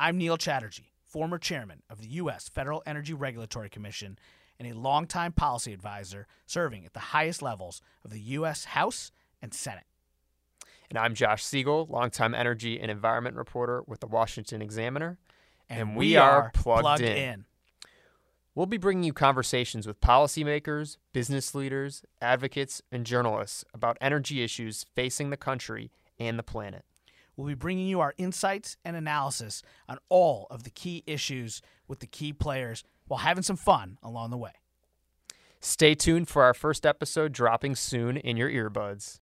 I'm Neil Chatterjee, former chairman of the U.S. Federal Energy Regulatory Commission and a longtime policy advisor serving at the highest levels of the U.S. House and Senate. And I'm Josh Siegel, longtime energy and environment reporter with the Washington Examiner. And, we, are plugged, in. We'll be bringing you conversations with policymakers, business leaders, advocates, and journalists about energy issues facing the country and the planet. We'll be bringing you our insights and analysis on all of the key issues with the key players while having some fun along the way. Stay tuned for our first episode dropping soon in your earbuds.